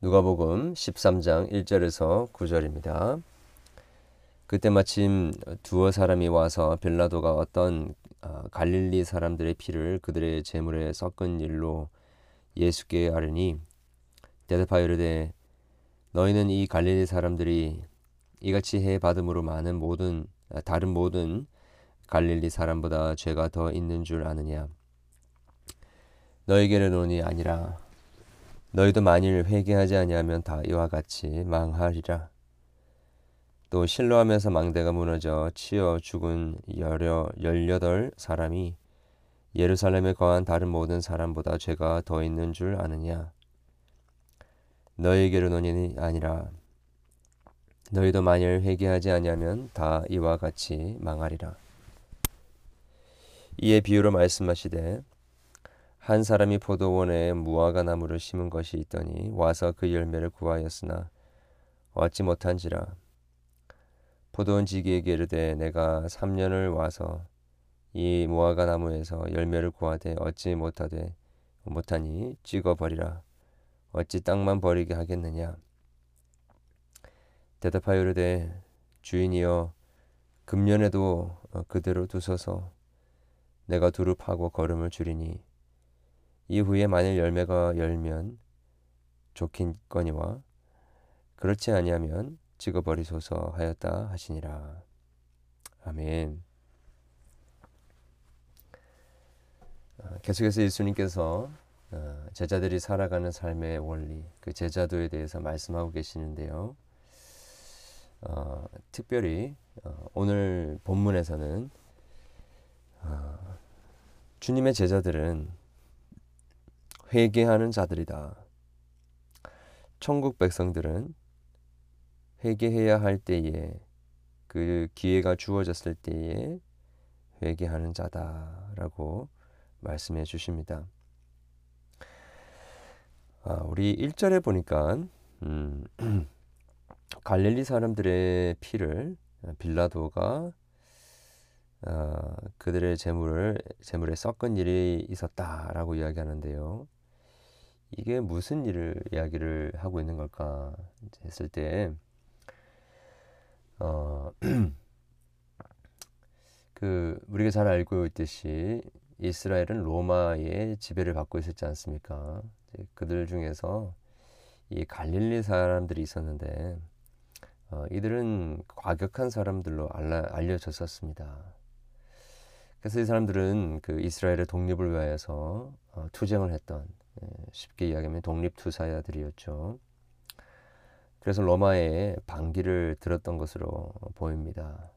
누가복음 13장 1절에서 9절입니다. 그때 마침 두어 사람이 와서 빌라도가 어떤 아, 갈릴리 사람들의 피를 그들의 제물에 섞은 일로 예수께 아르니 대답하여 이르되 너희는 이 갈릴리 사람들이 이같이 해 받음으로 많은 모든 아, 다른 모든 갈릴리 사람보다 죄가 더 있는 줄 아느냐 너에게는 논이 아니라 너희도 만일 회개하지 아니하면 다 이와 같이 망하리라. 또 실로하면서 망대가 무너져 치어 죽은 여려 열여덟 사람이 예루살렘에 거한 다른 모든 사람보다 죄가 더 있는 줄 아느냐? 너희에게로 논이 아니라 너희도 만일 회개하지 아니하면 다 이와 같이 망하리라. 이에 비유로 말씀하시되 한 사람이 포도원에 무화과 나무를 심은 것이 있더니 와서 그 열매를 구하였으나 얻지 못한지라. 포도원 지기에게 이르되 내가 3년을 와서 이 무화과 나무에서 열매를 구하되 얻지 못하되 못하니 찍어 버리라. 어찌 땅만 버리게 하겠느냐? 대답하여 이르되 주인이여 금년에도 그대로 두소서. 내가 두루 파고 걸음을 줄이니 이후에 만일 열매가 열면 좋긴거니와 그렇지 아니하면 찍어버리소서 하였다 하시니라. 아멘. 아, 계속해서 예수님께서 아, 제자들이 살아가는 삶의 원리, 그 제자도에 대해서 말씀하고 계시는데요. 어, 특별히 어, 오늘 본문에서는 어, 주님의 제자들은 회개하는 자들이다. 천국 백성들은 회개해야 할 때에 그 기회가 주어졌을 때에 회개하는 자다라고 말씀해 주십니다. 아, 우리 1절에 보니까 음, 갈릴리 사람들의 피를 빌라도가 어, 그들의 재물을 재물에 섞은 일이 있었다라고 이야기하는데요. 이게 무슨 일을 이야기를 하고 있는 걸까 했을 때 어, 그 우리가 잘 알고 있듯이 이스라엘은 로마의 지배를 받고 있었지 않습니까? 그들 중에서 이 갈릴리 사람들이 있었는데 어, 이들은 과격한 사람들로 알라, 알려졌었습니다. 그래서 이 사람들은 그 이스라엘의 독립을 위하여서 어, 투쟁을 했던 예, 쉽게 이야기하면 독립투사야들이었죠. 그래서 로마의 반기를 들었던 것으로 보입니다.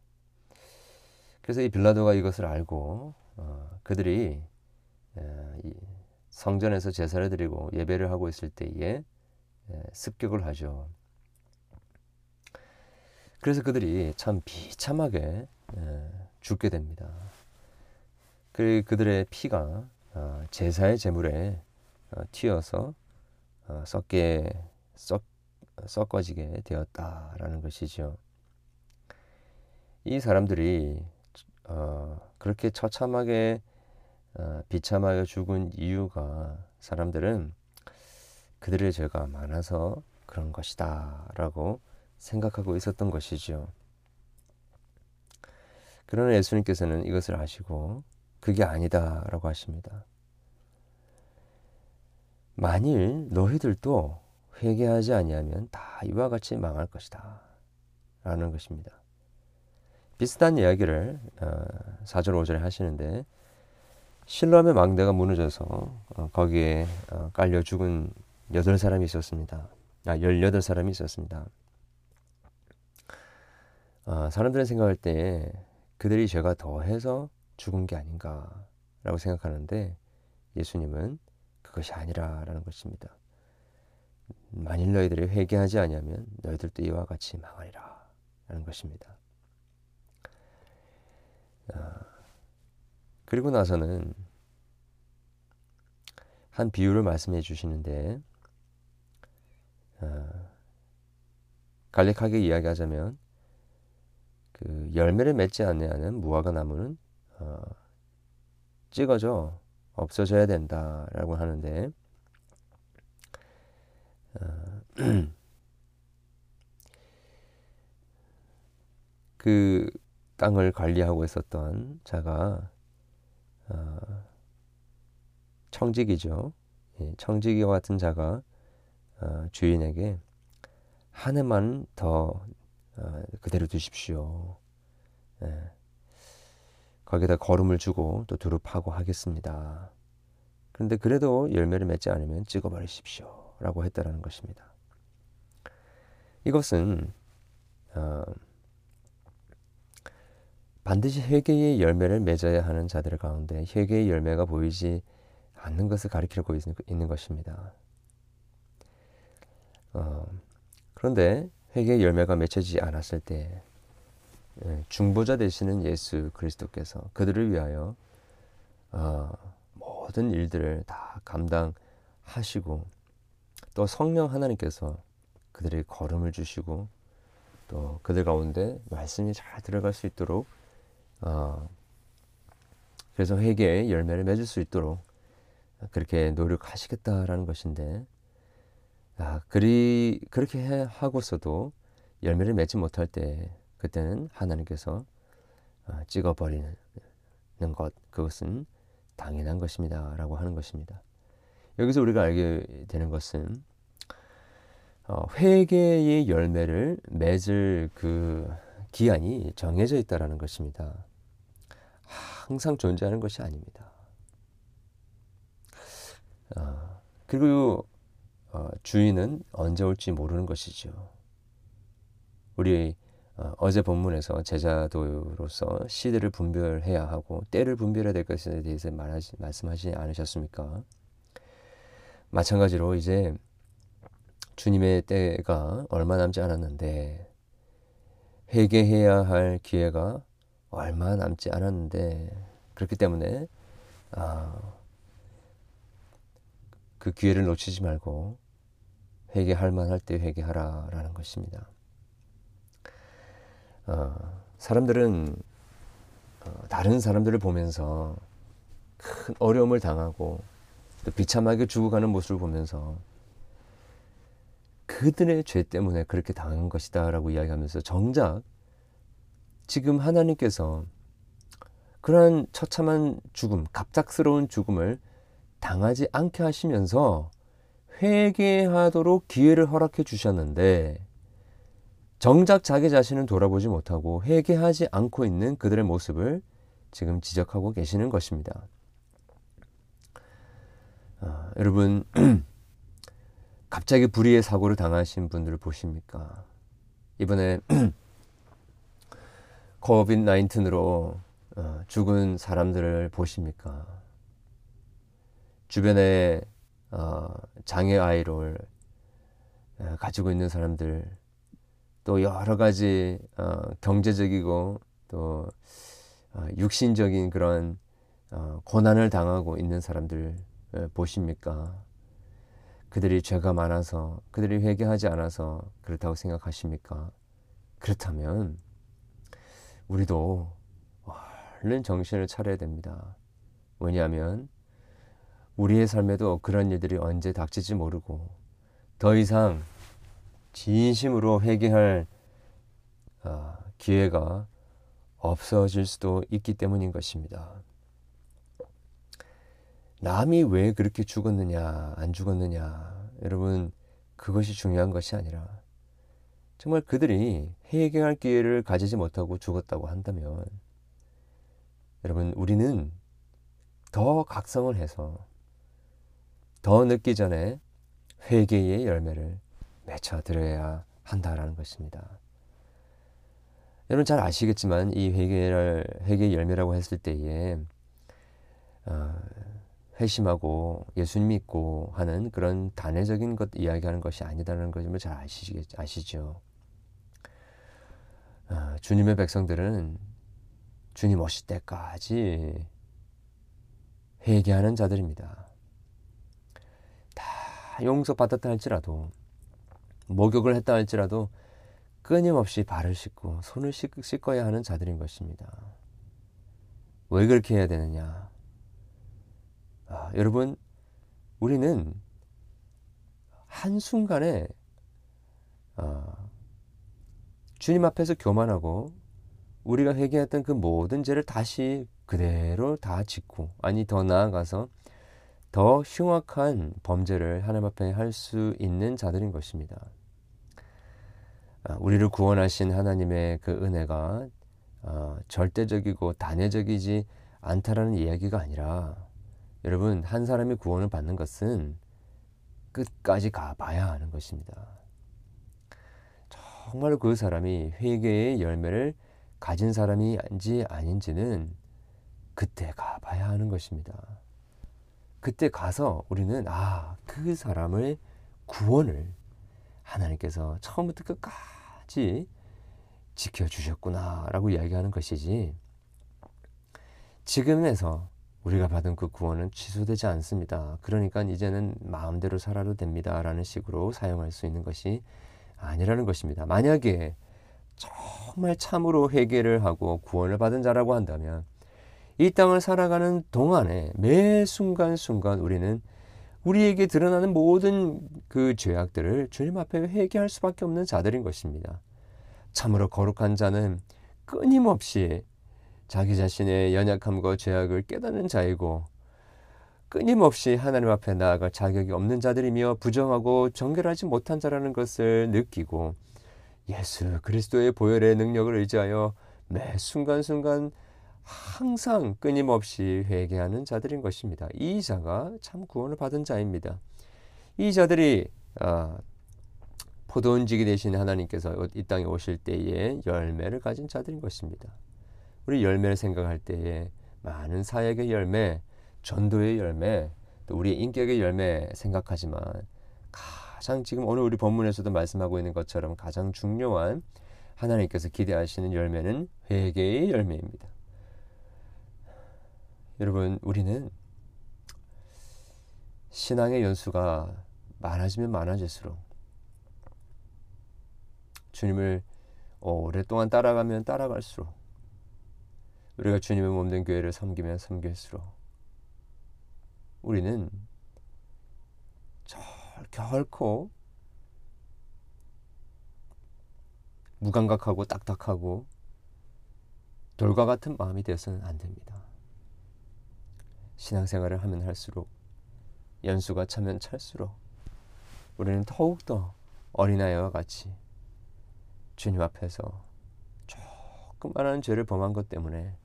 그래서 이 빌라도가 이것을 알고 어, 그들이 에, 성전에서 제사를 드리고 예배를 하고 있을 때에 에, 습격을 하죠. 그래서 그들이 참 비참하게 에, 죽게 됩니다. 그 그들의 피가 어, 제사의 제물에 어, 튀어서 어, 썩게 썩 섞어지게 되었다라는 것이죠. 이 사람들이 어, 그렇게 처참하게 어, 비참하여 죽은 이유가 사람들은 그들의 죄가 많아서 그런 것이다 라고 생각하고 있었던 것이죠. 그러나 예수님께서는 이것을 아시고 그게 아니다 라고 하십니다. 만일 너희들도 회개하지 아니하면 다 이와 같이 망할 것이다. 라는 것입니다. 비슷한 이야기를 4절 어, 5절에 하시는데 실로암의 망대가 무너져서 어, 거기에 어, 깔려 죽은 8사람이 있었습니다. 아, 18사람이 있었습니다. 사람들은 생각할 때 그들이 죄가 더해서 죽은 게 아닌가라고 생각하는데 예수님은 그것이 아니라라는 것입니다. 만일 너희들이 회개하지 아니하면 너희들도 이와 같이 망하리라 라는 것입니다. 아, 그리고 나서는 한 비유를 말씀해 주시는데 아, 간략하게 이야기하자면 그 열매를 맺지 않는 무화과 나무는 어, 찍어져 없어져야 된다라고 하는데 어, 그 땅을 관리하고 있었던 자가 어, 청지기죠. 예, 청지기와 같은 자가 어, 주인에게 한 해만 더 어, 그대로 두십시오. 예. 거기다 거름을 주고 또 두릅하고 하겠습니다. 그런데 그래도 열매를 맺지 않으면 찍어버리십시오. 라고 했다라는 것입니다. 이것은 어, 반드시 회개의 열매를 맺어야 하는 자들 가운데 회개의 열매가 보이지 않는 것을 가리키고 있는 것입니다. 어, 그런데 회개의 열매가 맺혀지지 않았을 때 예, 중보자 되시는 예수 그리스도께서 그들을 위하여 어, 모든 일들을 다 감당하시고 또 성령 하나님께서 그들의 걸음을 주시고 또 그들 가운데 말씀이 잘 들어갈 수 있도록 어, 그래서 회개의 열매를 맺을 수 있도록 그렇게 노력하시겠다라는 것인데 아, 그리 그렇게 하고서도 열매를 맺지 못할 때 그때는 하나님께서 어, 찍어버리는 것 그것은 당연한 것입니다 라고 하는 것입니다. 여기서 우리가 알게 되는 것은 어, 회개의 열매를 맺을 그 기한이 정해져 있다라는 것입니다. 항상 존재하는 것이 아닙니다. 어, 그리고 어, 주인은 언제 올지 모르는 것이죠. 우리 어, 제 본문에서 제자도로서 시대를 분별해야 하고 때를 분별해야 될 것에 대해서 말하지, 말씀하지 않으셨습니까? 마찬가지로 이제 주님의 때가 얼마 남지 않았는데 회개해야 할 기회가 얼마 남지 않았는데 그렇기 때문에 아, 그 기회를 놓치지 말고 회개할 만할 때 회개하라라는 것입니다. 어, 사람들은 어, 다른 사람들을 보면서 큰 어려움을 당하고 또 비참하게 죽어가는 모습을 보면서 그들의 죄 때문에 그렇게 당한 것이다라고 이야기하면서 정작 지금 하나님께서 그러한 처참한 죽음, 갑작스러운 죽음을 당하지 않게 하시면서 회개하도록 기회를 허락해 주셨는데 정작 자기 자신을 돌아보지 못하고 회개하지 않고 있는 그들의 모습을 지금 지적하고 계시는 것입니다. 아, 여러분 갑자기 불의의 사고를 당하신 분들을 보십니까? 이번에 코비드 19으로 어, 죽은 사람들을 보십니까? 주변에 어, 장애 아이를 어, 가지고 있는 사람들 또 여러 가지 경제적이고 또 육신적인 그런 고난을 당하고 있는 사람들 보십니까? 그들이 죄가 많아서 그들이 회개하지 않아서 그렇다고 생각하십니까? 그렇다면 우리도 얼른 정신을 차려야 됩니다. 왜냐하면 우리의 삶에도 그런 일들이 언제 닥칠지 모르고 더 이상 진심으로 회개할 어, 기회가 없어질 수도 있기 때문인 것입니다. 남이 왜 그렇게 죽었느냐, 안 죽었느냐, 여러분, 그것이 중요한 것이 아니라, 정말 그들이 회개할 기회를 가지지 못하고 죽었다고 한다면, 여러분, 우리는 더 각성을 해서, 더 늦기 전에 회개의 열매를 맺혀드려야 한다라는 것입니다. 여러분 잘 아시겠지만 이 회개를 회개 열매라고 했을 때에 어, 회심하고 예수님 믿고 하는 그런 단회적인 것 이야기하는 것이 아니다라는 것을 잘 아시겠, 아시죠. 아, 주님의 백성들은 주님 오실 때까지 회개하는 자들입니다. 다 용서 받았다 할지라도 목욕을 했다 할지라도 끊임없이 발을 씻고 손을 씻 어야 하는 자들인 것입니다. 왜 그렇게 해야 되느냐? 아, 여러분, 우리는 한순간에 주님 앞에서 교만하고 우리가 회개했던 그 모든 죄를 다시 그대로 다 짓고 아니 더 나아가서 더 흉악한 범죄를 하나님 앞에 할 수 있는 자들인 것입니다. 아, 우리를 구원하신 하나님의 그 은혜가 어, 절대적이고 단회적이지 않다라는 이야기가 아니라 여러분 한 사람이 구원을 받는 것은 끝까지 가봐야 하는 것입니다. 정말 그 사람이 회개의 열매를 가진 사람인지 아닌지는 그때 가봐야 하는 것입니다. 그때 가서 우리는 아, 그 사람을 구원을 하나님께서 처음부터 끝까지 지켜주셨구나 라고 이야기하는 것이지 지금에서 우리가 받은 그 구원은 취소되지 않습니다. 그러니까 이제는 마음대로 살아도 됩니다 라는 식으로 사용할 수 있는 것이 아니라는 것입니다. 만약에 정말 참으로 회개를 하고 구원을 받은 자라고 한다면 이 땅을 살아가는 동안에 매 순간순간 우리는 우리에게 드러나는 모든 그 죄악들을 주님 앞에 회개할 수밖에 없는 자들인 것입니다. 참으로 거룩한 자는 끊임없이 자기 자신의 연약함과 죄악을 깨닫는 자이고 끊임없이 하나님 앞에 나아갈 자격이 없는 자들이며 부정하고 정결하지 못한 자라는 것을 느끼고 예수 그리스도의 보혈의 능력을 의지하여 매 순간순간 항상 끊임없이 회개하는 자들인 것입니다. 이 자가 참 구원을 받은 자입니다. 이 자들이 아, 포도원지기 되신 하나님께서 이 땅에 오실 때에 열매를 가진 자들인 것입니다. 우리 열매를 생각할 때에 많은 사역의 열매, 전도의 열매, 또 우리의 인격의 열매 생각하지만 가장 지금 오늘 우리 본문에서도 말씀하고 있는 것처럼 가장 중요한 하나님께서 기대하시는 열매는 회개의 열매입니다. 여러분, 우리는 신앙의 연수가 많아지면 많아질수록 주님을 오랫동안 따라가면 따라갈수록 우리가 주님의 몸된 교회를 섬기면 섬길수록 우리는 결코 무감각하고 딱딱하고 돌과 같은 마음이 되어서는 안 됩니다. 신앙생활을 하면 할수록 연수가 차면 찰수록 우리는 더욱더 어린아이와 같이 주님 앞에서 조그마한 죄를 범한 것 때문에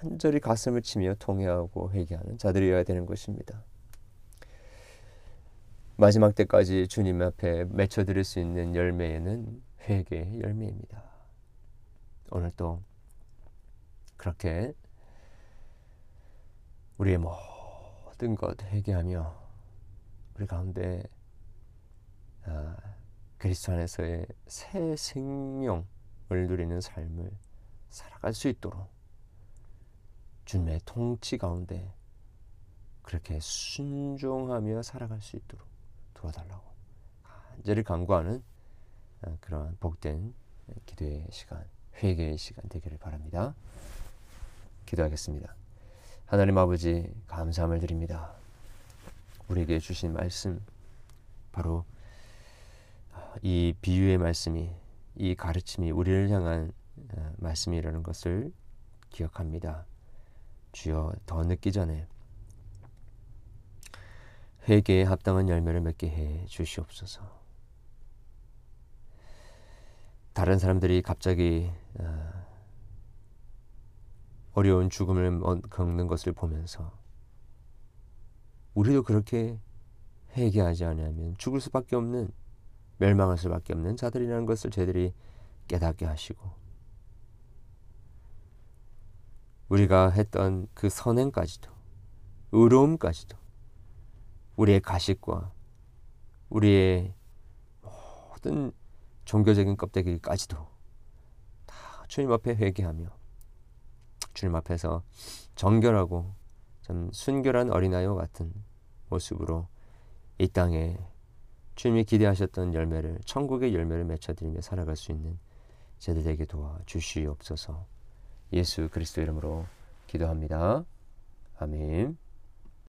간절히 가슴을 치며 통회하고 회개하는 자들이어야 되는 것입니다. 마지막 때까지 주님 앞에 맺혀드릴 수 있는 열매에는 회개의 열매입니다. 오늘 또 그렇게 우리의 모든 것 회개하며 우리 가운데 아, 그리스도 안에서의 새 생명을 누리는 삶을 살아갈 수 있도록 주님의 통치 가운데 그렇게 순종하며 살아갈 수 있도록 도와달라고 간절히 간구하는 아, 그러한 복된 기도의 시간, 회개의 시간 되기를 바랍니다. 기도하겠습니다. 하나님 아버지 감사함을 드립니다. 우리에게 주신 말씀 바로 아, 이 비유의 말씀이 이 가르침이 우리를 향한 아, 말씀이라는 것을 기억합니다. 주여 더 늦기 전에 회개에 합당한 열매를 맺게 해 주시옵소서. 다른 사람들이 갑자기 아, 어려운 죽음을 겪는 것을 보면서 우리도 그렇게 회개하지 않으면 죽을 수밖에 없는 멸망할 수밖에 없는 자들이라는 것을 저희들이 깨닫게 하시고 우리가 했던 그 선행까지도 의로움까지도 우리의 가식과 우리의 모든 종교적인 껍데기까지도 다 주님 앞에 회개하며 주님 앞에서 정결하고 참 순결한 어린아이와 같은 모습으로 이 땅에 주님이 기대하셨던 열매를 천국의 열매를 맺혀드리며 살아갈 수 있는 제들에게 도와 주시옵소서. 예수 그리스도 이름으로 기도합니다. 아멘.